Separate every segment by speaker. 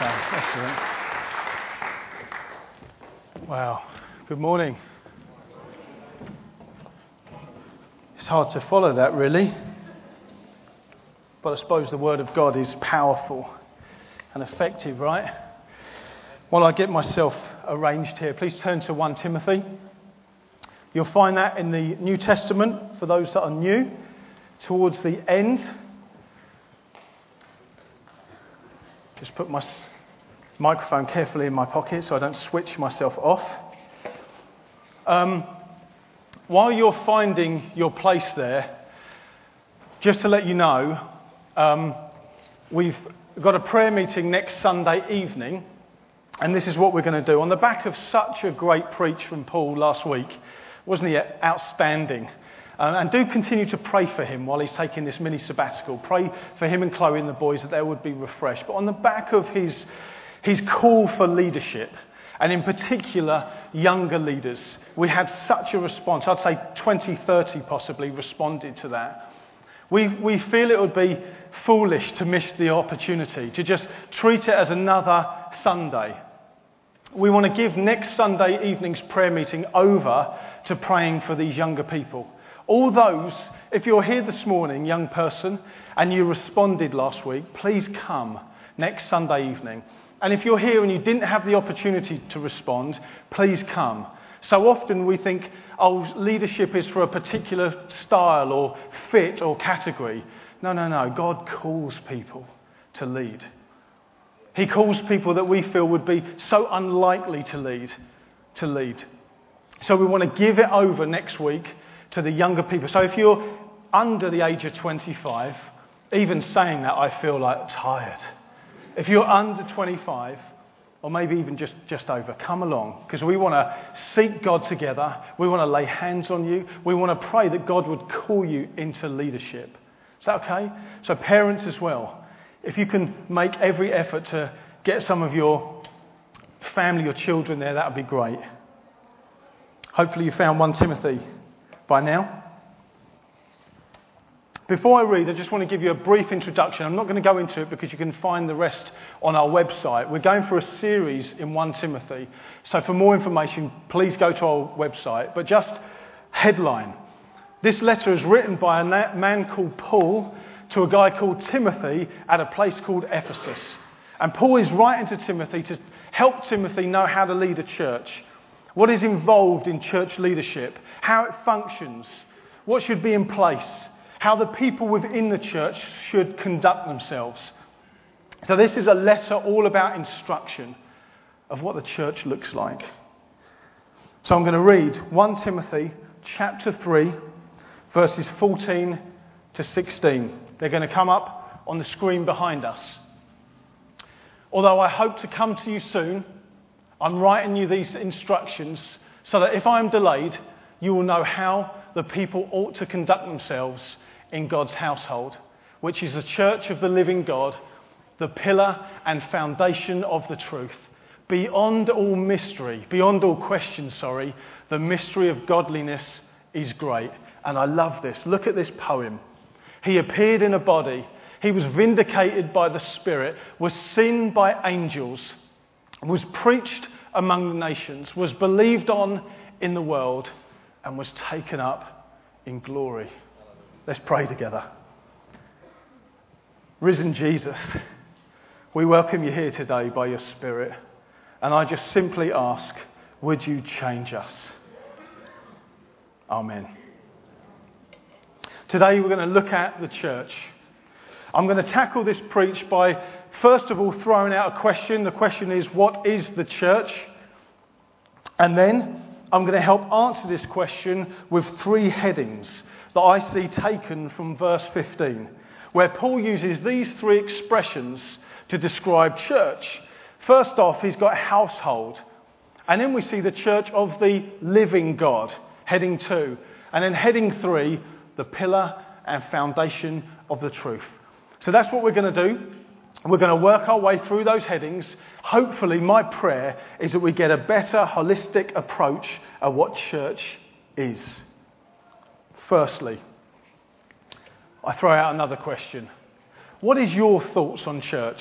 Speaker 1: Excellent. Wow. Good morning. It's hard to follow that, really. But I suppose the Word of God is powerful and effective, right? While I get myself arranged here, please turn to 1 Timothy. You'll find that in the New Testament for those that are new, towards the end. Just put my microphone carefully in my pocket so I don't switch myself off. Um, while you're finding your place there, just to let you know, um, we've got a prayer meeting next Sunday evening, and this is what we're going to do. On the back of such a great preach from Paul last week, wasn't he outstanding? Um, and do continue to pray for him while he's taking this mini sabbatical. Pray for him and Chloe and the boys that they would be refreshed. But on the back of his, his call for leadership, and in particular, younger leaders, we had such a response. I'd say 20, 30 possibly responded to that. We, we feel it would be foolish to miss the opportunity, to just treat it as another Sunday. We want to give next Sunday evening's prayer meeting over to praying for these younger people. All those, if you're here this morning, young person, and you responded last week, please come next Sunday evening. And if you're here and you didn't have the opportunity to respond, please come. So often we think, oh, leadership is for a particular style or fit or category. No, no, no. God calls people to lead. He calls people that we feel would be so unlikely to lead to lead. So we want to give it over next week to the younger people. So if you're under the age of 25, even saying that, I feel like tired. If you're under 25, or maybe even just, just over, come along because we want to seek God together. We want to lay hands on you. We want to pray that God would call you into leadership. Is that okay? So, parents as well, if you can make every effort to get some of your family or children there, that would be great. Hopefully, you found 1 Timothy by now. Before I read, I just want to give you a brief introduction. I'm not going to go into it because you can find the rest on our website. We're going for a series in 1 Timothy. So for more information, please go to our website. But just headline. This letter is written by a man called Paul to a guy called Timothy at a place called Ephesus. And Paul is writing to Timothy to help Timothy know how to lead a church, what is involved in church leadership, how it functions, what should be in place how the people within the church should conduct themselves. So, this is a letter all about instruction of what the church looks like. So, I'm going to read 1 Timothy chapter 3, verses 14 to 16. They're going to come up on the screen behind us. Although I hope to come to you soon, I'm writing you these instructions so that if I'm delayed, you will know how the people ought to conduct themselves in God's household, which is the church of the living God, the pillar and foundation of the truth. Beyond all mystery, beyond all question, sorry, the mystery of godliness is great. And I love this. Look at this poem. He appeared in a body, he was vindicated by the Spirit, was seen by angels, was preached among the nations, was believed on in the world, and was taken up in glory. Let's pray together. Risen Jesus, we welcome you here today by your Spirit. And I just simply ask, would you change us? Amen. Today we're going to look at the church. I'm going to tackle this preach by, first of all, throwing out a question. The question is, what is the church? And then I'm going to help answer this question with three headings that I see taken from verse 15, where Paul uses these three expressions to describe church. First off, he's got household. And then we see the church of the living God, heading two. And then heading three, the pillar and foundation of the truth. So that's what we're going to do. We're going to work our way through those headings. Hopefully, my prayer is that we get a better holistic approach of what church is. Firstly, I throw out another question. What is your thoughts on church?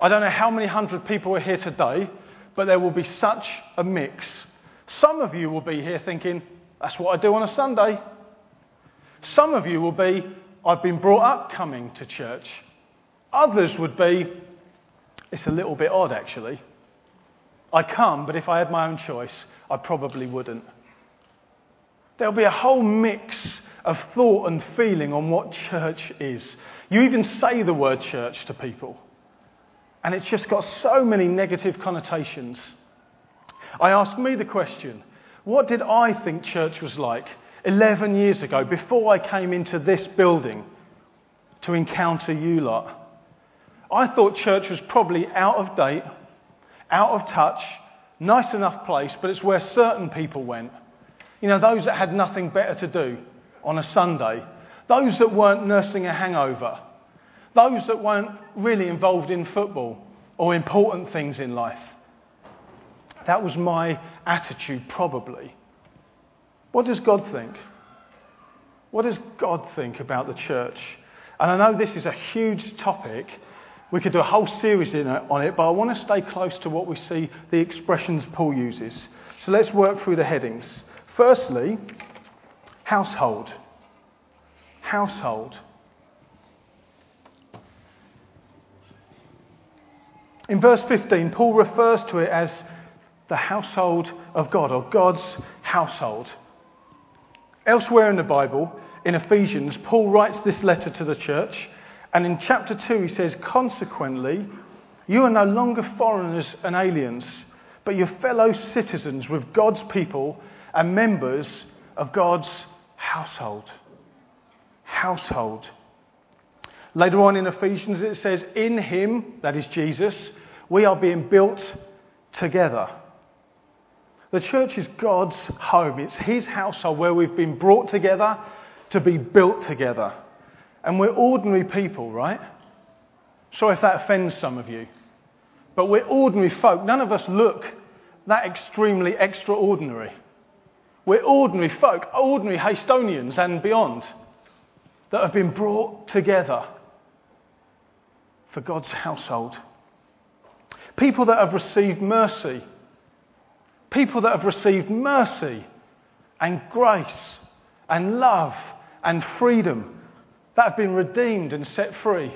Speaker 1: I don't know how many hundred people are here today, but there will be such a mix. Some of you will be here thinking, that's what I do on a Sunday. Some of you will be, I've been brought up coming to church. Others would be, it's a little bit odd actually. I come, but if I had my own choice, I probably wouldn't. There'll be a whole mix of thought and feeling on what church is. You even say the word church to people, and it's just got so many negative connotations. I ask me the question what did I think church was like 11 years ago before I came into this building to encounter you lot? I thought church was probably out of date, out of touch, nice enough place, but it's where certain people went. You know, those that had nothing better to do on a Sunday, those that weren't nursing a hangover, those that weren't really involved in football or important things in life. That was my attitude, probably. What does God think? What does God think about the church? And I know this is a huge topic. We could do a whole series on it, but I want to stay close to what we see the expressions Paul uses. So let's work through the headings. Firstly, household. Household. In verse 15, Paul refers to it as the household of God or God's household. Elsewhere in the Bible, in Ephesians, Paul writes this letter to the church, and in chapter 2 he says, Consequently, you are no longer foreigners and aliens, but you're fellow citizens with God's people and members of God's household. Household. Later on in Ephesians, it says, In him, that is Jesus, we are being built together. The church is God's home. It's his household where we've been brought together to be built together. And we're ordinary people, right? Sorry if that offends some of you. But we're ordinary folk. None of us look that extremely extraordinary. We're ordinary folk, ordinary Hastonians and beyond, that have been brought together for God's household. People that have received mercy. People that have received mercy and grace and love and freedom that have been redeemed and set free.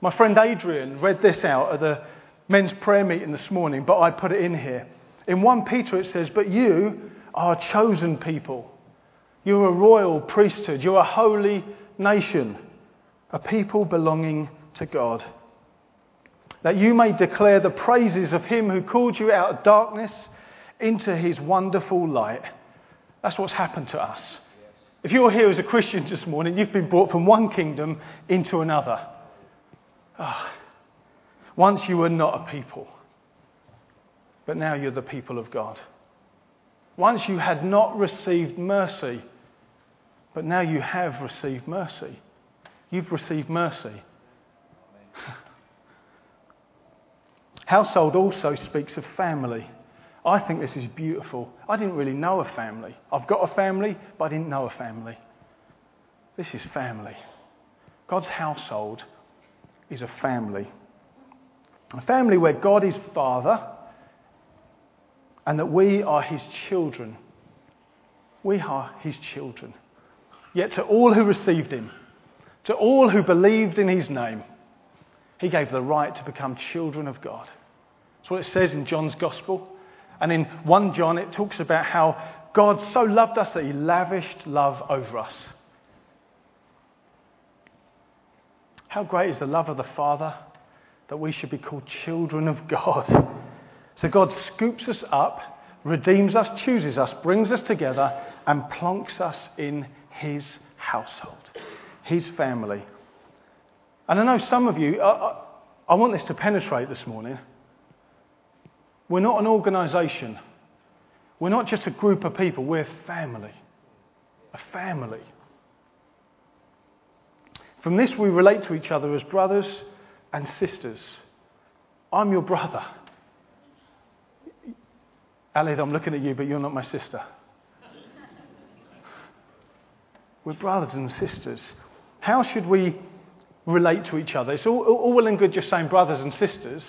Speaker 1: My friend Adrian read this out at the men's prayer meeting this morning, but I put it in here. In 1 Peter it says, But you are a chosen people. You're a royal priesthood. You're a holy nation, a people belonging to God. That you may declare the praises of him who called you out of darkness into his wonderful light. That's what's happened to us. If you're here as a Christian this morning, you've been brought from one kingdom into another. Oh, once you were not a people, but now you're the people of God. Once you had not received mercy, but now you have received mercy. You've received mercy. Household also speaks of family. I think this is beautiful. I didn't really know a family. I've got a family, but I didn't know a family. This is family. God's household is a family. A family where God is Father and that we are his children. We are his children. Yet to all who received him, to all who believed in his name, he gave the right to become children of God. That's what it says in John's Gospel. And in 1 John, it talks about how God so loved us that he lavished love over us. How great is the love of the Father that we should be called children of God. So God scoops us up, redeems us, chooses us, brings us together, and plonks us in his household, his family. And I know some of you, I, I, I want this to penetrate this morning. We're not an organization. We're not just a group of people. We're family. A family. From this, we relate to each other as brothers and sisters. I'm your brother. Alid, I'm looking at you, but you're not my sister. We're brothers and sisters. How should we relate to each other. It's all, all well and good just saying brothers and sisters,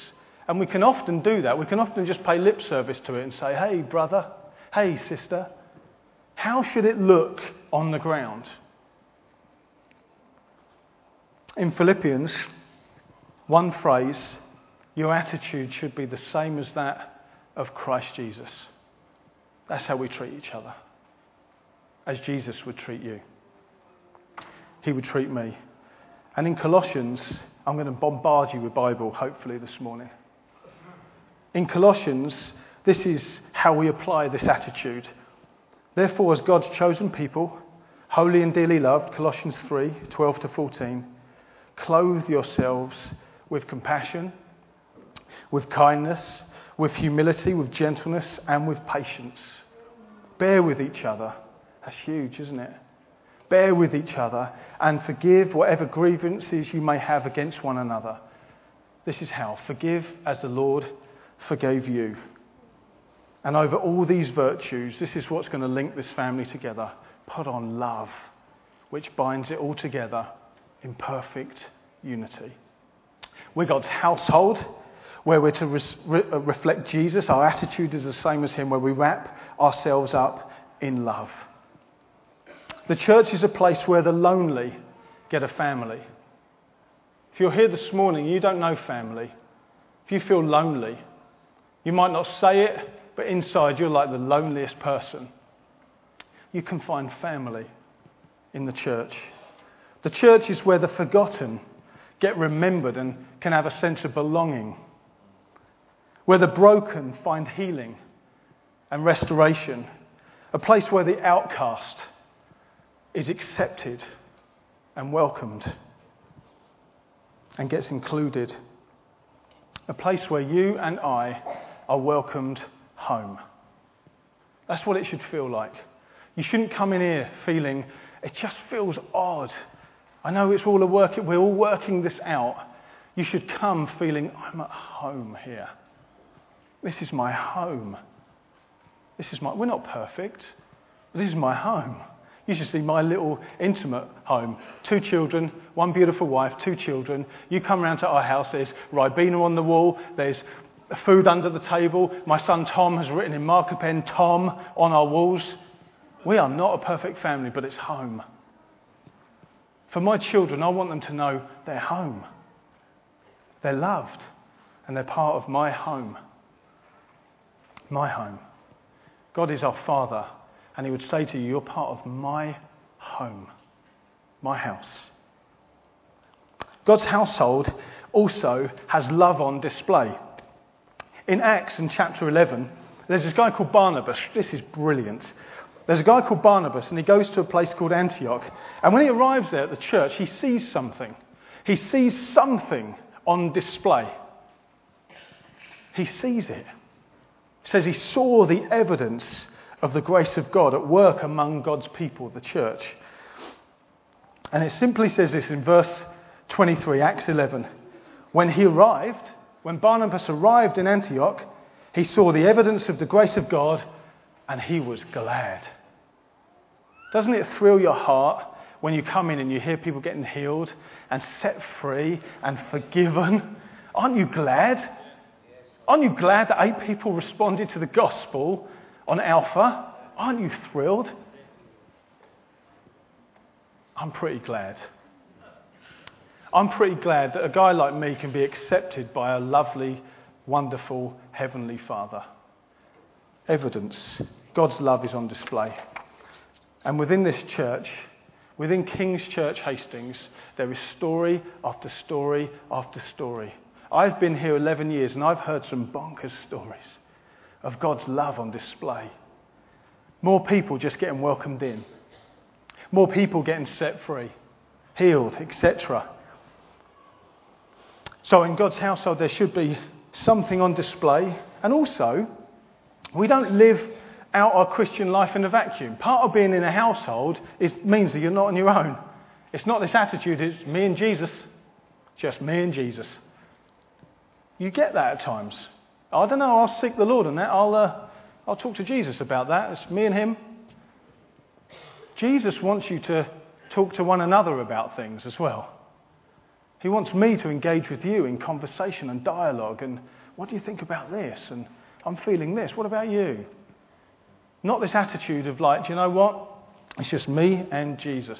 Speaker 1: and we can often do that. We can often just pay lip service to it and say, hey, brother, hey, sister. How should it look on the ground? In Philippians, one phrase, your attitude should be the same as that of Christ Jesus. That's how we treat each other, as Jesus would treat you. He would treat me. And in Colossians, I'm going to bombard you with Bible, hopefully, this morning. In Colossians, this is how we apply this attitude. Therefore, as God's chosen people, holy and dearly loved, Colossians 3 12 to 14, clothe yourselves with compassion, with kindness, with humility, with gentleness, and with patience. Bear with each other. That's huge, isn't it? Bear with each other and forgive whatever grievances you may have against one another. This is how. Forgive as the Lord forgave you. And over all these virtues, this is what's going to link this family together. Put on love, which binds it all together in perfect unity. We're God's household where we're to re- uh, reflect Jesus. Our attitude is the same as Him, where we wrap ourselves up in love. The church is a place where the lonely get a family. If you're here this morning, you don't know family. If you feel lonely, you might not say it, but inside you're like the loneliest person. You can find family in the church. The church is where the forgotten get remembered and can have a sense of belonging, where the broken find healing and restoration, a place where the outcast is accepted and welcomed and gets included, a place where you and I are welcomed home. That's what it should feel like. You shouldn't come in here feeling it just feels odd. I know it's all a work, we're all working this out. You should come feeling I'm at home here. This is my home. This is my, we're not perfect. This is my home. You should see my little intimate home. Two children, one beautiful wife, two children. You come round to our house, there's Ribena on the wall, there's food under the table. My son Tom has written in marker pen, Tom, on our walls. We are not a perfect family, but it's home. For my children, I want them to know they're home. They're loved, and they're part of my home. My home. God is our Father, and He would say to you, You're part of my home, my house. God's household also has love on display. In Acts in chapter 11, there's this guy called Barnabas. This is brilliant. There's a guy called Barnabas, and he goes to a place called Antioch. And when he arrives there at the church, he sees something. He sees something on display. He sees it. It says he saw the evidence of the grace of God at work among God's people, the church. And it simply says this in verse 23, Acts 11. When he arrived, when Barnabas arrived in Antioch, he saw the evidence of the grace of God and he was glad. Doesn't it thrill your heart when you come in and you hear people getting healed and set free and forgiven? Aren't you glad? Aren't you glad that eight people responded to the gospel on Alpha? Aren't you thrilled? I'm pretty glad. I'm pretty glad that a guy like me can be accepted by a lovely, wonderful Heavenly Father. Evidence. God's love is on display. And within this church, within King's Church Hastings, there is story after story after story. I've been here 11 years and I've heard some bonkers stories of God's love on display. More people just getting welcomed in, more people getting set free, healed, etc. So, in God's household, there should be something on display. And also, we don't live out our Christian life in a vacuum. Part of being in a household is, means that you're not on your own. It's not this attitude, it's me and Jesus. Just me and Jesus. You get that at times. I don't know, I'll seek the Lord on that. I'll, uh, I'll talk to Jesus about that. It's me and him. Jesus wants you to talk to one another about things as well. He wants me to engage with you in conversation and dialogue. And what do you think about this? And I'm feeling this. What about you? Not this attitude of like, do you know what? It's just me and Jesus.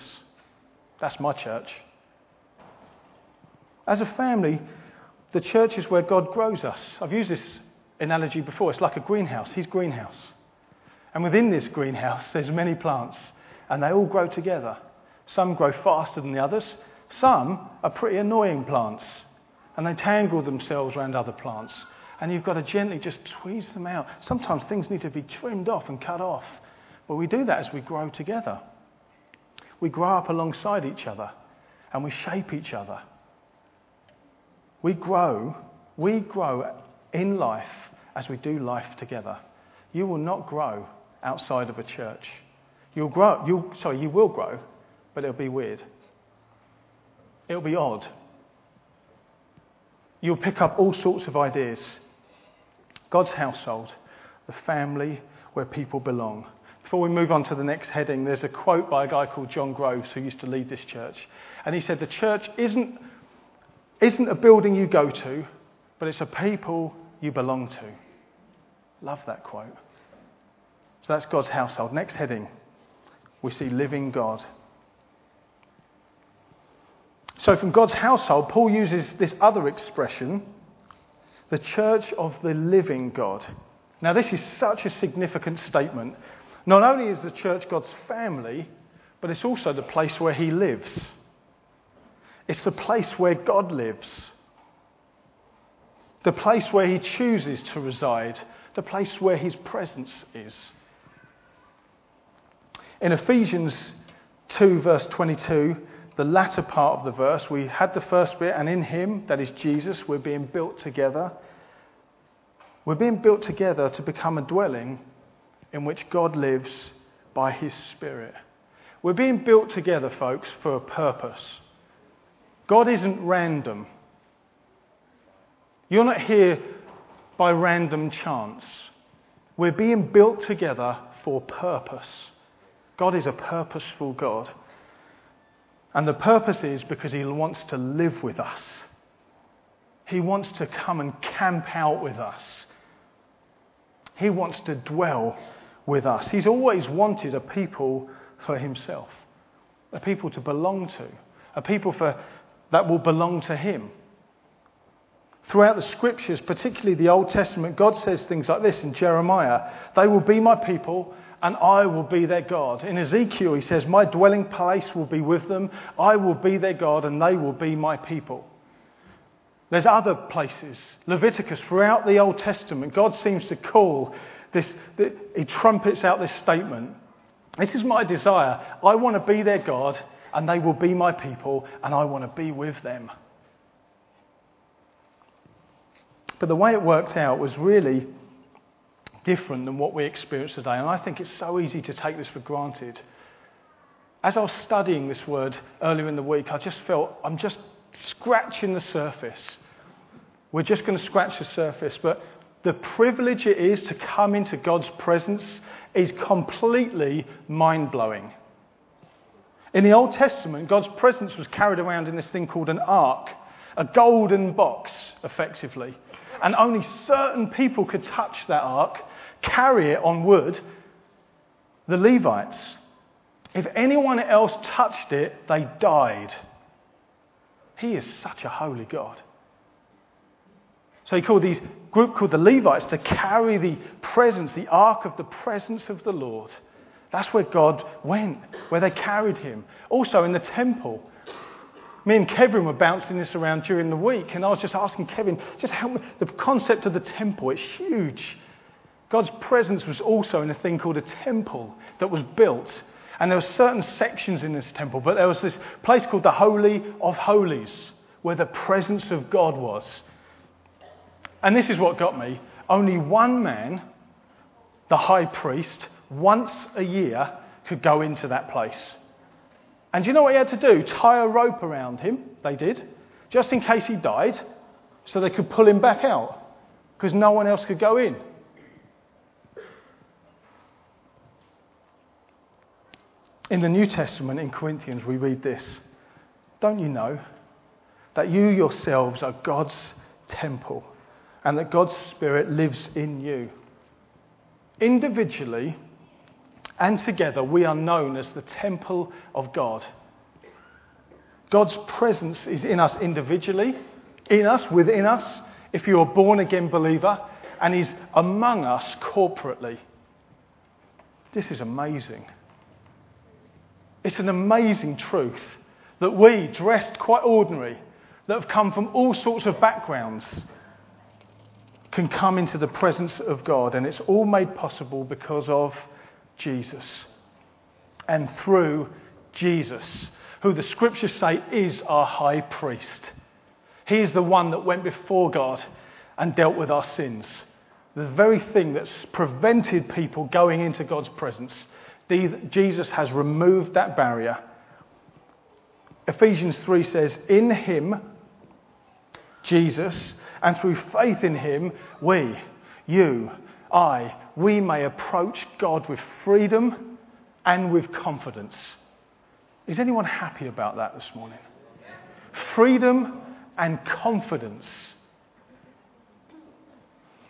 Speaker 1: That's my church. As a family, the church is where God grows us. I've used this analogy before. It's like a greenhouse. He's greenhouse. And within this greenhouse, there's many plants, and they all grow together. Some grow faster than the others. Some are pretty annoying plants, and they tangle themselves around other plants. And you've got to gently just squeeze them out. Sometimes things need to be trimmed off and cut off. But we do that as we grow together. We grow up alongside each other, and we shape each other. We grow, we grow in life as we do life together. You will not grow outside of a church. You'll grow, you'll, sorry, you will grow, but it'll be weird. It'll be odd. You'll pick up all sorts of ideas. God's household, the family where people belong. Before we move on to the next heading, there's a quote by a guy called John Groves who used to lead this church. And he said, The church isn't, isn't a building you go to, but it's a people you belong to. Love that quote. So that's God's household. Next heading, we see living God. So, from God's household, Paul uses this other expression, the church of the living God. Now, this is such a significant statement. Not only is the church God's family, but it's also the place where he lives. It's the place where God lives, the place where he chooses to reside, the place where his presence is. In Ephesians 2, verse 22, the latter part of the verse, we had the first bit, and in him, that is Jesus, we're being built together. We're being built together to become a dwelling in which God lives by his Spirit. We're being built together, folks, for a purpose. God isn't random. You're not here by random chance. We're being built together for purpose. God is a purposeful God. And the purpose is because He wants to live with us. He wants to come and camp out with us. He wants to dwell with us. He's always wanted a people for Himself, a people to belong to, a people for, that will belong to Him. Throughout the scriptures, particularly the Old Testament, God says things like this in Jeremiah They will be my people, and I will be their God. In Ezekiel, he says, My dwelling place will be with them. I will be their God, and they will be my people. There's other places. Leviticus, throughout the Old Testament, God seems to call this, he trumpets out this statement. This is my desire. I want to be their God, and they will be my people, and I want to be with them. But the way it worked out was really different than what we experience today. And I think it's so easy to take this for granted. As I was studying this word earlier in the week, I just felt I'm just scratching the surface. We're just going to scratch the surface. But the privilege it is to come into God's presence is completely mind blowing. In the Old Testament, God's presence was carried around in this thing called an ark, a golden box, effectively. And only certain people could touch that ark carry it on wood, the Levites. If anyone else touched it, they died. He is such a holy God. So he called these group called the Levites to carry the presence, the ark of the presence of the Lord. That's where God went, where they carried him. Also in the temple. Me and Kevin were bouncing this around during the week, and I was just asking Kevin, just help me. The concept of the temple, it's huge. God's presence was also in a thing called a temple that was built. And there were certain sections in this temple, but there was this place called the Holy of Holies, where the presence of God was. And this is what got me. Only one man, the high priest, once a year could go into that place. And do you know what he had to do? Tie a rope around him. They did, just in case he died, so they could pull him back out, because no one else could go in. In the New Testament, in Corinthians, we read this Don't you know that you yourselves are God's temple and that God's Spirit lives in you. Individually and together, we are known as the temple of God. God's presence is in us individually, in us, within us, if you're a born again believer, and He's among us corporately. This is amazing. It's an amazing truth that we, dressed quite ordinary, that have come from all sorts of backgrounds, can come into the presence of God. And it's all made possible because of Jesus and through Jesus, who the scriptures say is our high priest. He is the one that went before God and dealt with our sins. The very thing that's prevented people going into God's presence. Jesus has removed that barrier. Ephesians 3 says, In him, Jesus, and through faith in him, we, you, I, we may approach God with freedom and with confidence. Is anyone happy about that this morning? Freedom and confidence.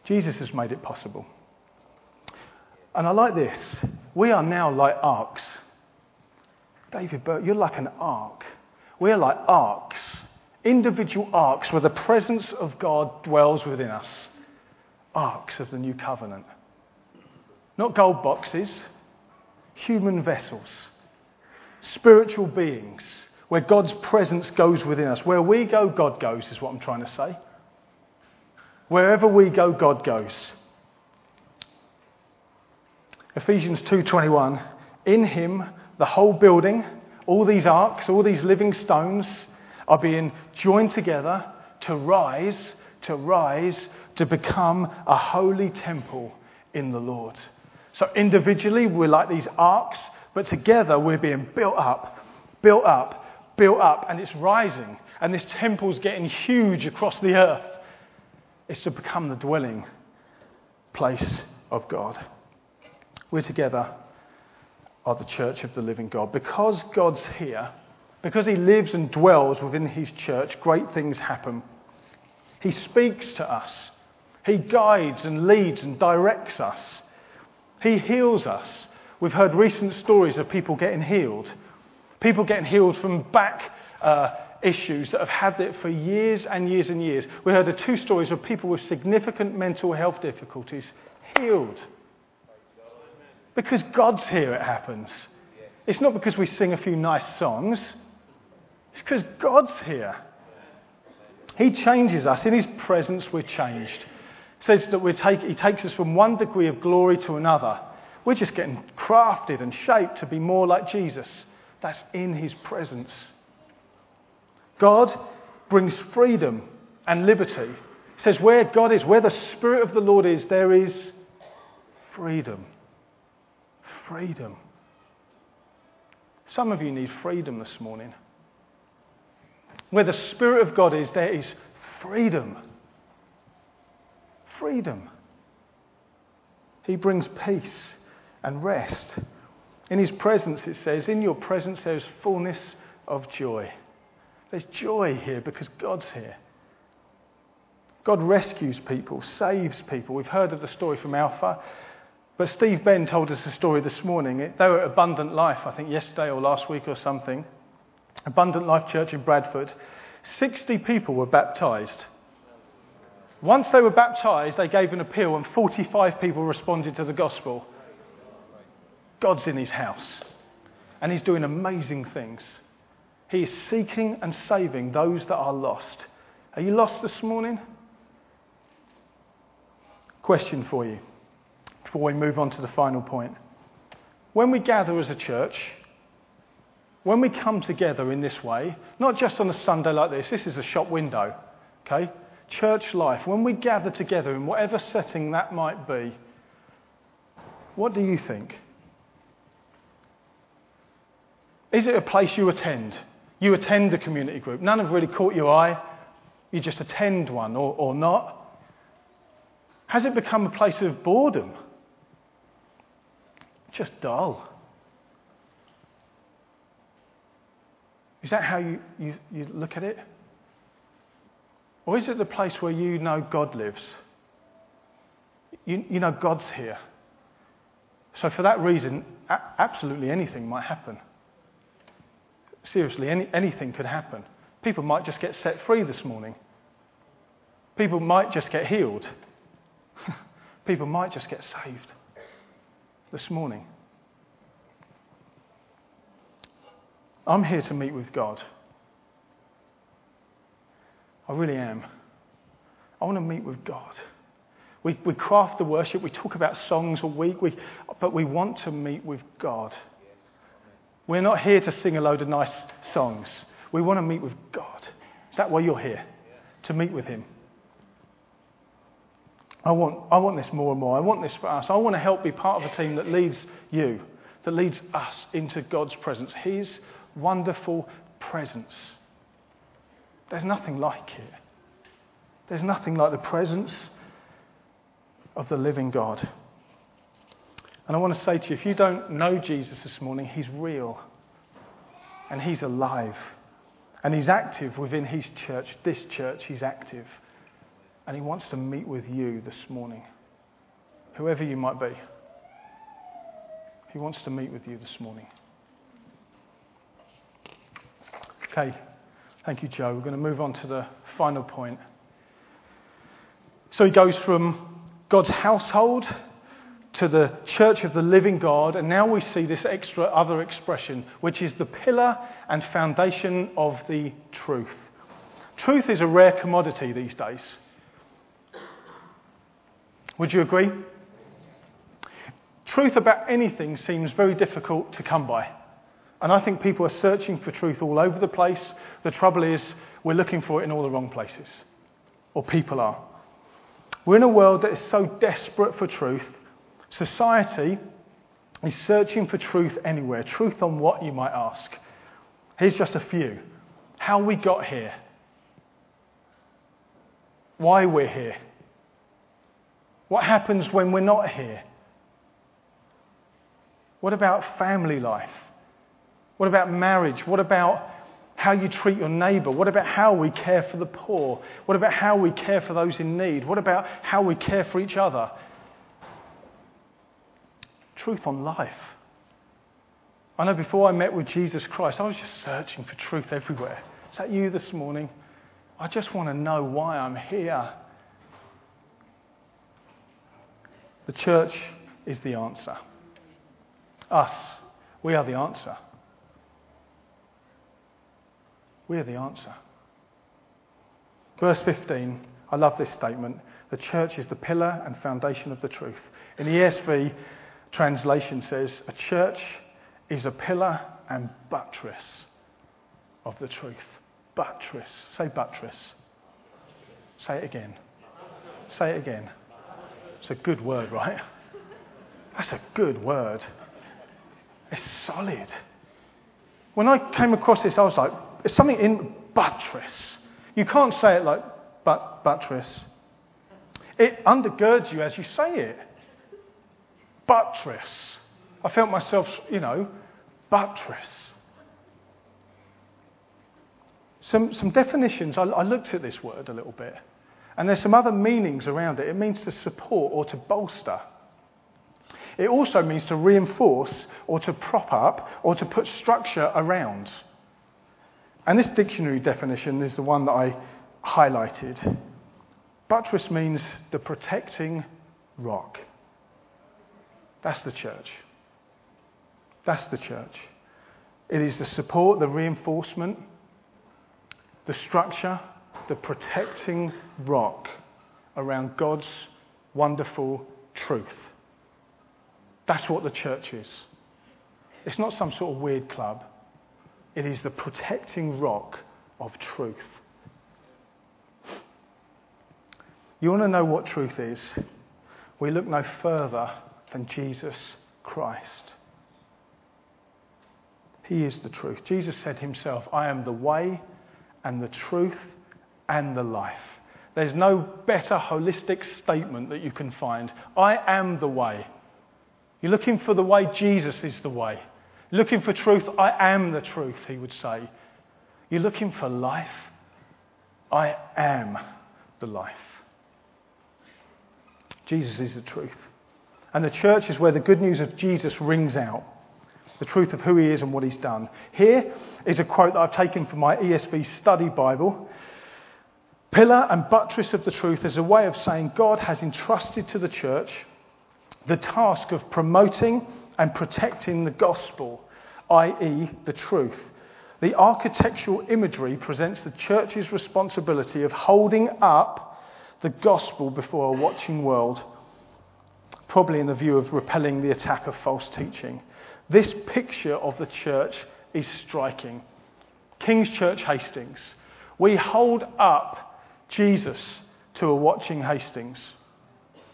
Speaker 1: Jesus has made it possible. And I like this. We are now like arks. David Burt, you're like an ark. We're like arks, individual arks where the presence of God dwells within us. Arks of the new covenant. Not gold boxes, human vessels, spiritual beings where God's presence goes within us. Where we go, God goes, is what I'm trying to say. Wherever we go, God goes. Ephesians 2:21 In him the whole building all these arks all these living stones are being joined together to rise to rise to become a holy temple in the Lord. So individually we're like these arks but together we're being built up built up built up and it's rising and this temple's getting huge across the earth It's to become the dwelling place of God. We're together are the church of the living God. Because God's here, because He lives and dwells within His church, great things happen. He speaks to us, He guides and leads and directs us, He heals us. We've heard recent stories of people getting healed, people getting healed from back. Uh, issues that have had it for years and years and years. We heard of two stories of people with significant mental health difficulties healed. Because God's here, it happens. It's not because we sing a few nice songs, it's because God's here. He changes us. In His presence, we're changed. Says that we take, He takes us from one degree of glory to another. We're just getting crafted and shaped to be more like Jesus. That's in His presence. God brings freedom and liberty. He says, Where God is, where the Spirit of the Lord is, there is freedom. Freedom. Some of you need freedom this morning. Where the Spirit of God is, there is freedom. Freedom. He brings peace and rest. In His presence, it says, In your presence there is fullness of joy. There's joy here because God's here. God rescues people, saves people. We've heard of the story from Alpha, but Steve Ben told us a story this morning. They were at Abundant Life, I think yesterday or last week or something. Abundant Life Church in Bradford. 60 people were baptized. Once they were baptized, they gave an appeal, and 45 people responded to the gospel. God's in his house, and he's doing amazing things. He is seeking and saving those that are lost. Are you lost this morning? Question for you before we move on to the final point. When we gather as a church, when we come together in this way, not just on a Sunday like this, this is a shop window, okay? Church life, when we gather together in whatever setting that might be, what do you think? Is it a place you attend? You attend a community group. None have really caught your eye. You just attend one or, or not. Has it become a place of boredom? Just dull. Is that how you, you, you look at it? Or is it the place where you know God lives? You, you know God's here. So, for that reason, a- absolutely anything might happen. Seriously, any, anything could happen. People might just get set free this morning. People might just get healed. People might just get saved this morning. I'm here to meet with God. I really am. I want to meet with God. We, we craft the worship, we talk about songs a week, we, but we want to meet with God. We're not here to sing a load of nice songs. We want to meet with God. Is that why you're here? To meet with Him. I want, I want this more and more. I want this for us. I want to help be part of a team that leads you, that leads us into God's presence, His wonderful presence. There's nothing like it. There's nothing like the presence of the living God. And I want to say to you if you don't know Jesus this morning, He's real and He's alive and He's active within His church. This church, He's active. And He wants to meet with you this morning, whoever you might be. He wants to meet with you this morning. Okay, thank you, Joe. We're going to move on to the final point. So he goes from God's household to the church of the living God, and now we see this extra other expression, which is the pillar and foundation of the truth. Truth is a rare commodity these days. Would you agree? Truth about anything seems very difficult to come by. And I think people are searching for truth all over the place. The trouble is, we're looking for it in all the wrong places. Or people are. We're in a world that is so desperate for truth. Society is searching for truth anywhere. Truth on what, you might ask. Here's just a few how we got here, why we're here, what happens when we're not here. What about family life? What about marriage? What about how you treat your neighbour? What about how we care for the poor? What about how we care for those in need? What about how we care for each other? Truth on life. I know before I met with Jesus Christ, I was just searching for truth everywhere. Is that you this morning? I just want to know why I'm here. The church is the answer. Us, we are the answer. We are the answer. Verse 15, I love this statement. The church is the pillar and foundation of the truth. In the ESV translation says, a church is a pillar and buttress of the truth. Buttress. Say buttress. Say it again. Say it again. It's a good word, right? That's a good word. It's solid. When I came across this, I was like, it's something in buttress. You can't say it like but, buttress. It undergirds you as you say it. Buttress. I felt myself, you know, buttress. Some, some definitions, I, I looked at this word a little bit, and there's some other meanings around it. It means to support or to bolster. It also means to reinforce or to prop up or to put structure around. And this dictionary definition is the one that I highlighted. Buttress means the protecting rock. That's the church. That's the church. It is the support, the reinforcement, the structure, the protecting rock around God's wonderful truth. That's what the church is. It's not some sort of weird club. It is the protecting rock of truth. You want to know what truth is? We look no further than Jesus Christ. He is the truth. Jesus said himself, I am the way and the truth and the life. There's no better holistic statement that you can find. I am the way. You're looking for the way, Jesus is the way. Looking for truth, I am the truth, he would say. You're looking for life, I am the life. Jesus is the truth. And the church is where the good news of Jesus rings out the truth of who he is and what he's done. Here is a quote that I've taken from my ESV study Bible. Pillar and buttress of the truth is a way of saying God has entrusted to the church the task of promoting and protecting the gospel, i.e., the truth. The architectural imagery presents the church's responsibility of holding up the gospel before a watching world, probably in the view of repelling the attack of false teaching. This picture of the church is striking. King's Church Hastings. We hold up Jesus to a watching Hastings.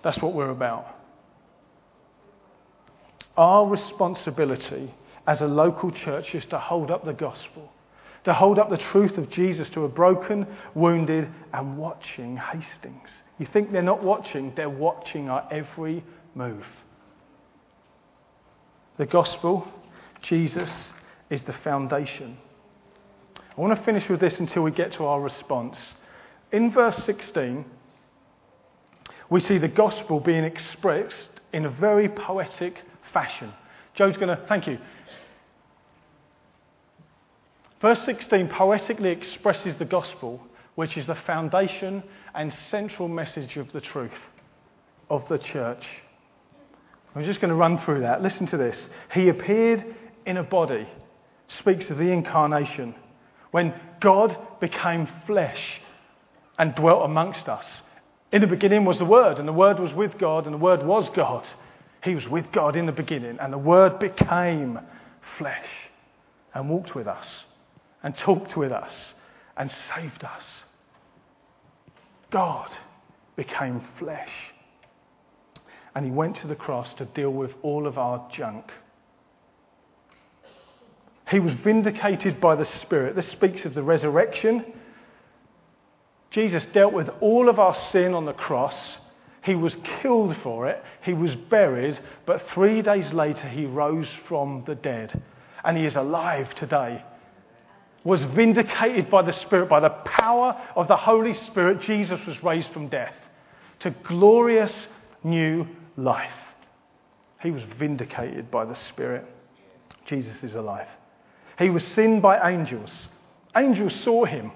Speaker 1: That's what we're about. Our responsibility as a local church is to hold up the gospel, to hold up the truth of Jesus to a broken, wounded, and watching Hastings. You think they're not watching, they're watching our every move. The gospel, Jesus, is the foundation. I want to finish with this until we get to our response. In verse 16, we see the gospel being expressed in a very poetic fashion. Joe's going to, thank you. Verse 16 poetically expresses the gospel, which is the foundation and central message of the truth of the church. I'm just going to run through that. Listen to this. He appeared in a body, speaks of the incarnation, when God became flesh and dwelt amongst us. In the beginning was the Word, and the Word was with God, and the Word was God. He was with God in the beginning, and the Word became flesh and walked with us, and talked with us, and saved us. God became flesh and he went to the cross to deal with all of our junk. He was vindicated by the Spirit. This speaks of the resurrection. Jesus dealt with all of our sin on the cross. He was killed for it. He was buried. But three days later, he rose from the dead. And he is alive today. Was vindicated by the Spirit, by the power of the Holy Spirit. Jesus was raised from death to glorious new life. He was vindicated by the Spirit. Jesus is alive. He was seen by angels. Angels saw him.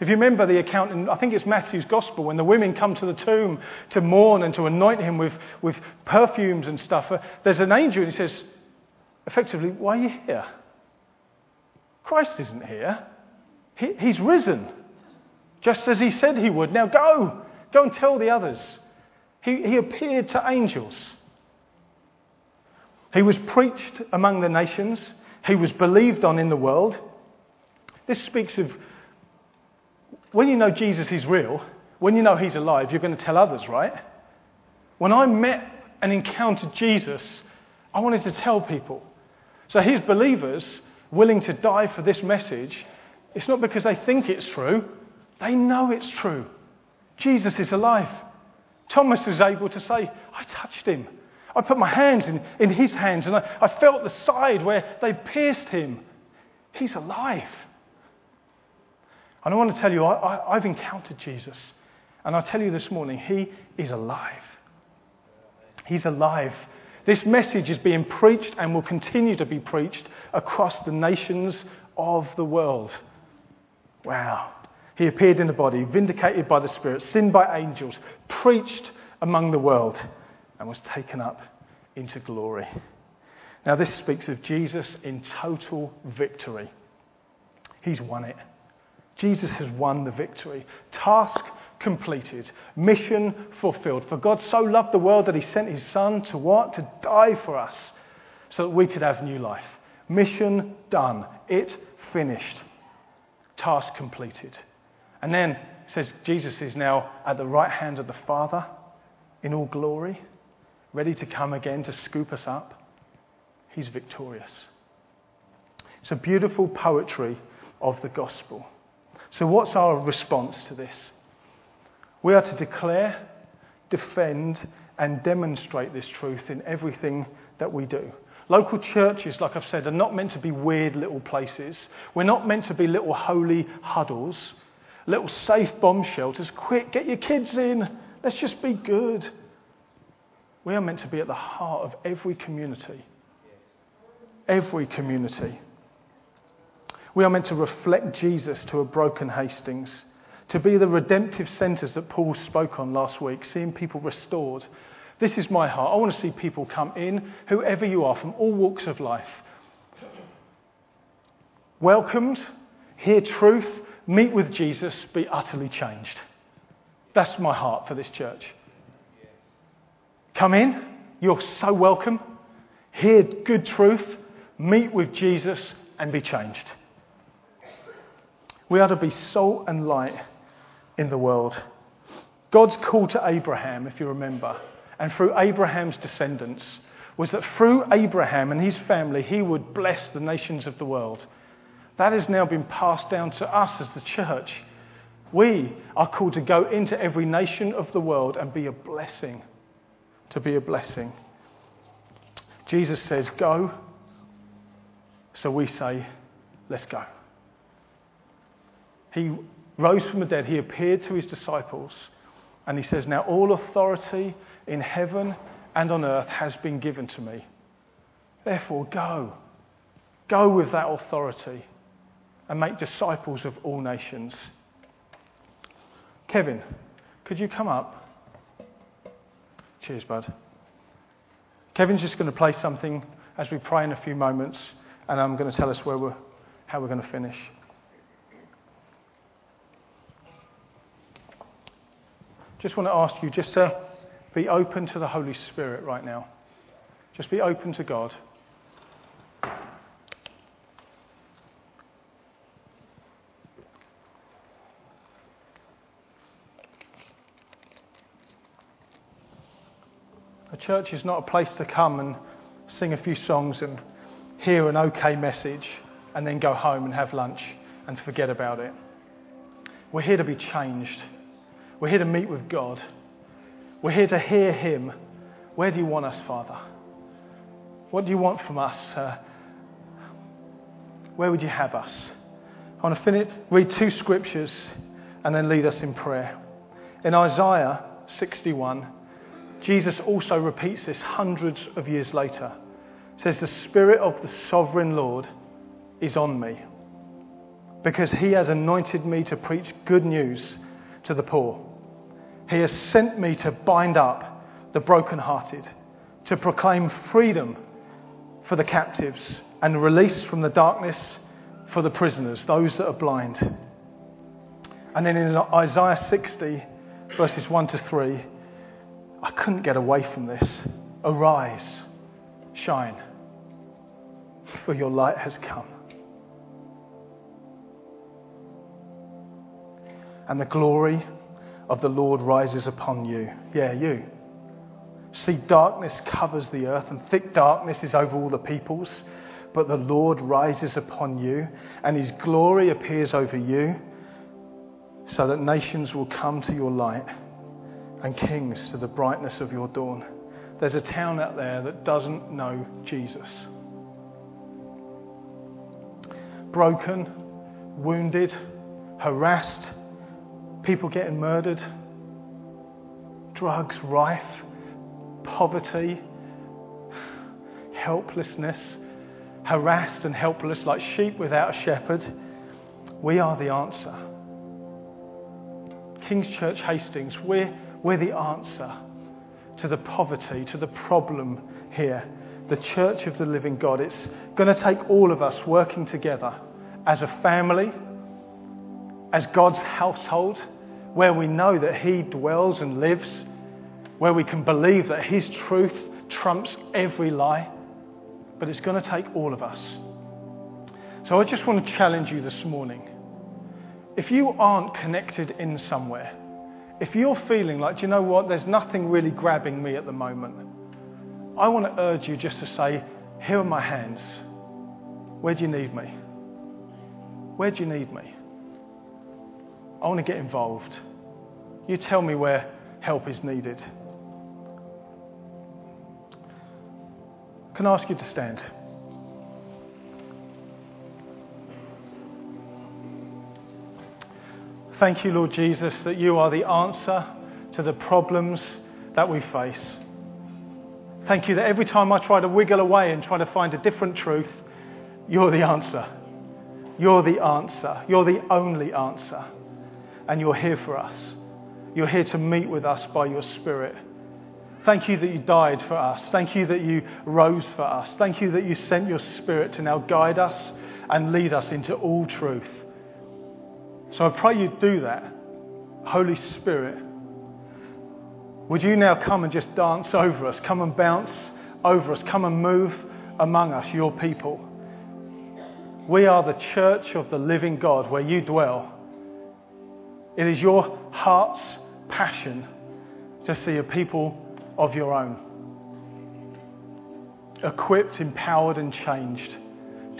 Speaker 1: If you remember the account in, I think it's Matthew's Gospel, when the women come to the tomb to mourn and to anoint him with, with perfumes and stuff, uh, there's an angel and he says, effectively, why are you here? Christ isn't here. He, he's risen, just as he said he would. Now go, go and tell the others. He, he appeared to angels. He was preached among the nations. He was believed on in the world. This speaks of when you know Jesus is real, when you know he's alive, you're going to tell others, right? When I met and encountered Jesus, I wanted to tell people. So his believers willing to die for this message, it's not because they think it's true, they know it's true. Jesus is alive. Thomas was able to say, I touched him. I put my hands in, in his hands and I, I felt the side where they pierced him. He's alive. And I want to tell you, I, I, I've encountered Jesus. And I'll tell you this morning, he is alive. He's alive. This message is being preached and will continue to be preached across the nations of the world. Wow. He appeared in a body, vindicated by the Spirit, sinned by angels, preached among the world, and was taken up into glory. Now, this speaks of Jesus in total victory. He's won it. Jesus has won the victory. Task completed. Mission fulfilled. For God so loved the world that he sent his Son to what? To die for us so that we could have new life. Mission done. It finished. Task completed. And then says Jesus is now at the right hand of the Father in all glory, ready to come again to scoop us up. He's victorious. It's a beautiful poetry of the gospel. So, what's our response to this? We are to declare, defend, and demonstrate this truth in everything that we do. Local churches, like I've said, are not meant to be weird little places. We're not meant to be little holy huddles. little safe bomb shelters. Quick, get your kids in. Let's just be good. We are meant to be at the heart of every community. Every community. We are meant to reflect Jesus to a broken Hastings, to be the redemptive centres that Paul spoke on last week, seeing people restored. This is my heart. I want to see people come in, whoever you are, from all walks of life. Welcomed, hear truth, meet with Jesus, be utterly changed. That's my heart for this church. Come in, you're so welcome. Hear good truth, meet with Jesus, and be changed. We are to be salt and light in the world. God's call to Abraham, if you remember, and through Abraham's descendants, was that through Abraham and his family, he would bless the nations of the world. That has now been passed down to us as the church. We are called to go into every nation of the world and be a blessing. To be a blessing. Jesus says, Go. So we say, Let's go. He rose from the dead. He appeared to his disciples. And he says, Now all authority in heaven and on earth has been given to me. Therefore, go. Go with that authority and make disciples of all nations. Kevin, could you come up? Cheers, bud. Kevin's just going to play something as we pray in a few moments, and I'm going to tell us where we're, how we're going to finish. Just want to ask you just to be open to the Holy Spirit right now. Just be open to God. A church is not a place to come and sing a few songs and hear an okay message and then go home and have lunch and forget about it. We're here to be changed. We're here to meet with God. We're here to hear Him. Where do you want us, Father? What do you want from us? Uh, where would you have us? I want to finish, read two scriptures and then lead us in prayer. In Isaiah 61, Jesus also repeats this hundreds of years later. says, The Spirit of the sovereign Lord is on me because he has anointed me to preach good news to the poor. He has sent me to bind up the brokenhearted, to proclaim freedom for the captives and release from the darkness for the prisoners, those that are blind. And then in Isaiah 60, verses 1 to 3, I couldn't get away from this. Arise, shine, for your light has come. And the glory of the Lord rises upon you. Yeah, you. See, darkness covers the earth, and thick darkness is over all the peoples. But the Lord rises upon you, and his glory appears over you, so that nations will come to your light and kings to the brightness of your dawn. There's a town out there that doesn't know Jesus. Broken, wounded, harassed, people getting murdered, drugs rife, poverty, helplessness, harassed and helpless like sheep without a shepherd. We are the answer. King's Church Hastings, we're we're the answer to the poverty, to the problem here. The church of the living God. It's going to take all of us working together as a family, as God's household, where we know that He dwells and lives, where we can believe that His truth trumps every lie. But it's going to take all of us. So I just want to challenge you this morning. If you aren't connected in somewhere, if you're feeling like, do you know what, there's nothing really grabbing me at the moment, I want to urge you just to say, here are my hands. Where do you need me? Where do you need me? I want to get involved. You tell me where help is needed. Can I ask you to stand? Thank you, Lord Jesus, that you are the answer to the problems that we face. Thank you that every time I try to wiggle away and try to find a different truth, you're the answer. You're the answer. You're the only answer. And you're here for us. You're here to meet with us by your Spirit. Thank you that you died for us. Thank you that you rose for us. Thank you that you sent your Spirit to now guide us and lead us into all truth. So I pray you do that. Holy Spirit, would you now come and just dance over us? Come and bounce over us. Come and move among us, your people. We are the church of the living God where you dwell. It is your heart's passion to see a people of your own, equipped, empowered, and changed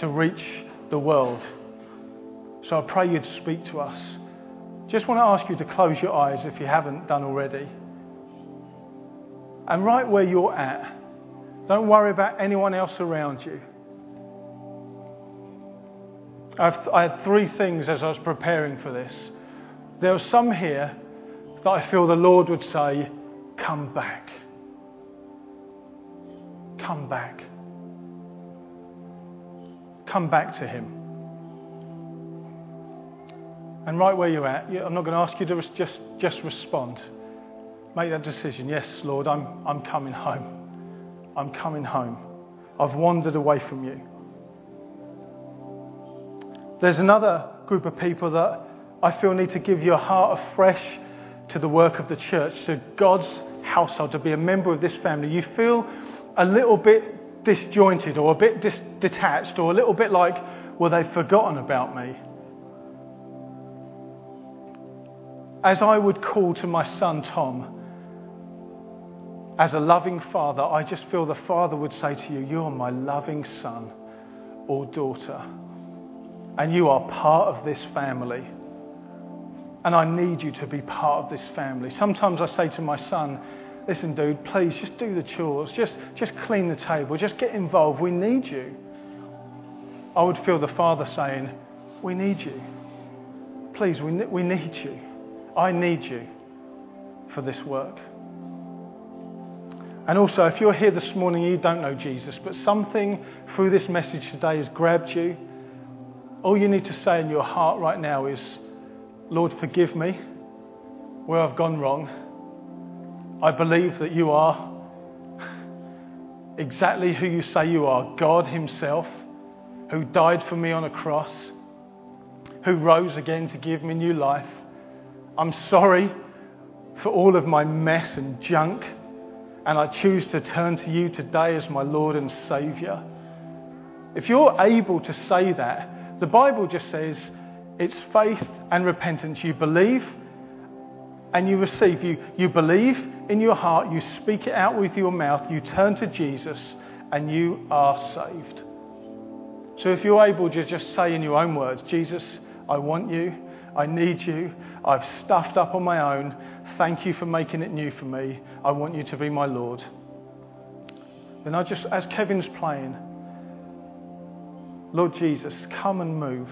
Speaker 1: to reach the world. So I pray you'd speak to us. Just want to ask you to close your eyes if you haven't done already. And right where you're at, don't worry about anyone else around you. I've, I had three things as I was preparing for this. There are some here that I feel the Lord would say, Come back. Come back. Come back to Him. And right where you're at, I'm not going to ask you to just, just respond. Make that decision. Yes, Lord, I'm, I'm coming home. I'm coming home. I've wandered away from you. There's another group of people that I feel need to give your heart afresh to the work of the church, to God's household, to be a member of this family. You feel a little bit disjointed or a bit dis- detached or a little bit like, well, they've forgotten about me. As I would call to my son Tom, as a loving father, I just feel the father would say to you, You're my loving son or daughter and you are part of this family. And I need you to be part of this family. Sometimes I say to my son, listen, dude, please just do the chores, just, just clean the table, just get involved. We need you. I would feel the father saying, we need you. Please, we, we need you. I need you for this work. And also, if you're here this morning you don't know Jesus, but something through this message today has grabbed you, all you need to say in your heart right now is, Lord, forgive me where I've gone wrong. I believe that you are exactly who you say you are God Himself, who died for me on a cross, who rose again to give me new life. I'm sorry for all of my mess and junk, and I choose to turn to you today as my Lord and Saviour. If you're able to say that, the Bible just says it's faith and repentance. You believe and you receive. You, you believe in your heart, you speak it out with your mouth, you turn to Jesus, and you are saved. So if you're able to just say in your own words, Jesus, I want you, I need you, I've stuffed up on my own, thank you for making it new for me, I want you to be my Lord. Then I just, as Kevin's playing, Lord Jesus, come and move.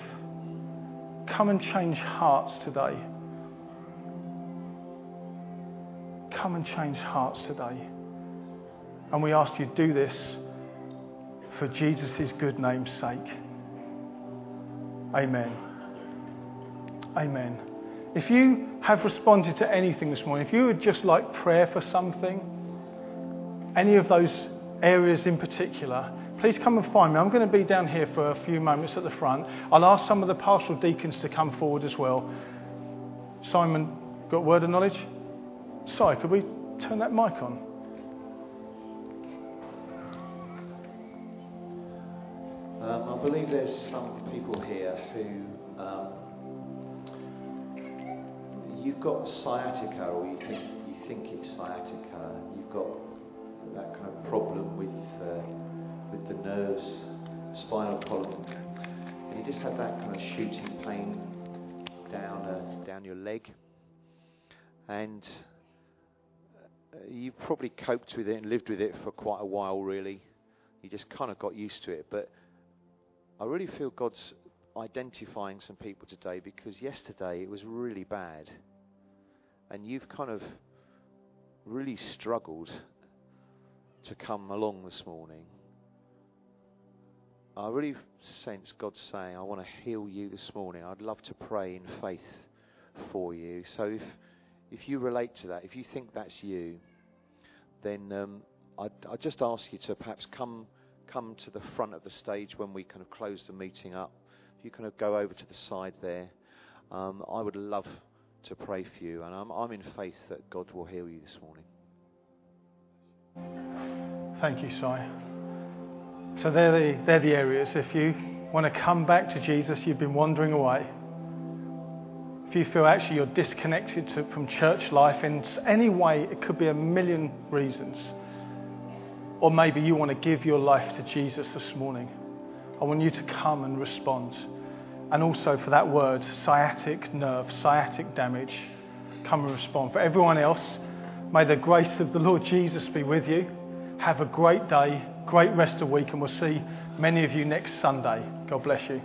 Speaker 1: Come and change hearts today. Come and change hearts today. And we ask you to do this for Jesus' good name's sake. Amen. Amen. If you have responded to anything this morning, if you would just like prayer for something, any of those areas in particular, please come and find me. I'm going to be down here for a few moments at the front. I'll ask some of the pastoral deacons to come forward as well. Simon, got word of knowledge? Sorry, could we turn that mic on?
Speaker 2: Um, I believe there's some people here who um, you've got sciatica, or you think you think it's sciatica. You've got that kind of problem with. Uh, with the nerves, spinal column, and you just have that kind of shooting pain down uh, down your leg, and uh, you probably coped with it and lived with it for quite a while. Really, you just kind of got used to it. But I really feel God's identifying some people today because yesterday it was really bad. And you've kind of really struggled to come along this morning. I really sense God saying, I want to heal you this morning. I'd love to pray in faith for you. So if, if you relate to that, if you think that's you, then um, I'd, I'd just ask you to perhaps come, come to the front of the stage when we kind of close the meeting up. If you kind of go over to the side there, um, I would love to pray for you. And I'm, I'm in faith that God will heal you this morning.
Speaker 1: Thank you, Si. So they're the, they're the areas. If you want to come back to Jesus, you've been wandering away. If you feel actually you're disconnected to, from church life in any way, it could be a million reasons. Or maybe you want to give your life to Jesus this morning. I want you to come and respond. And also for that word, sciatic nerve, sciatic damage, come and respond. For everyone else, may the grace of the Lord Jesus be with you. Have a great day, great rest of the week, and we'll see many of you next Sunday. God bless you.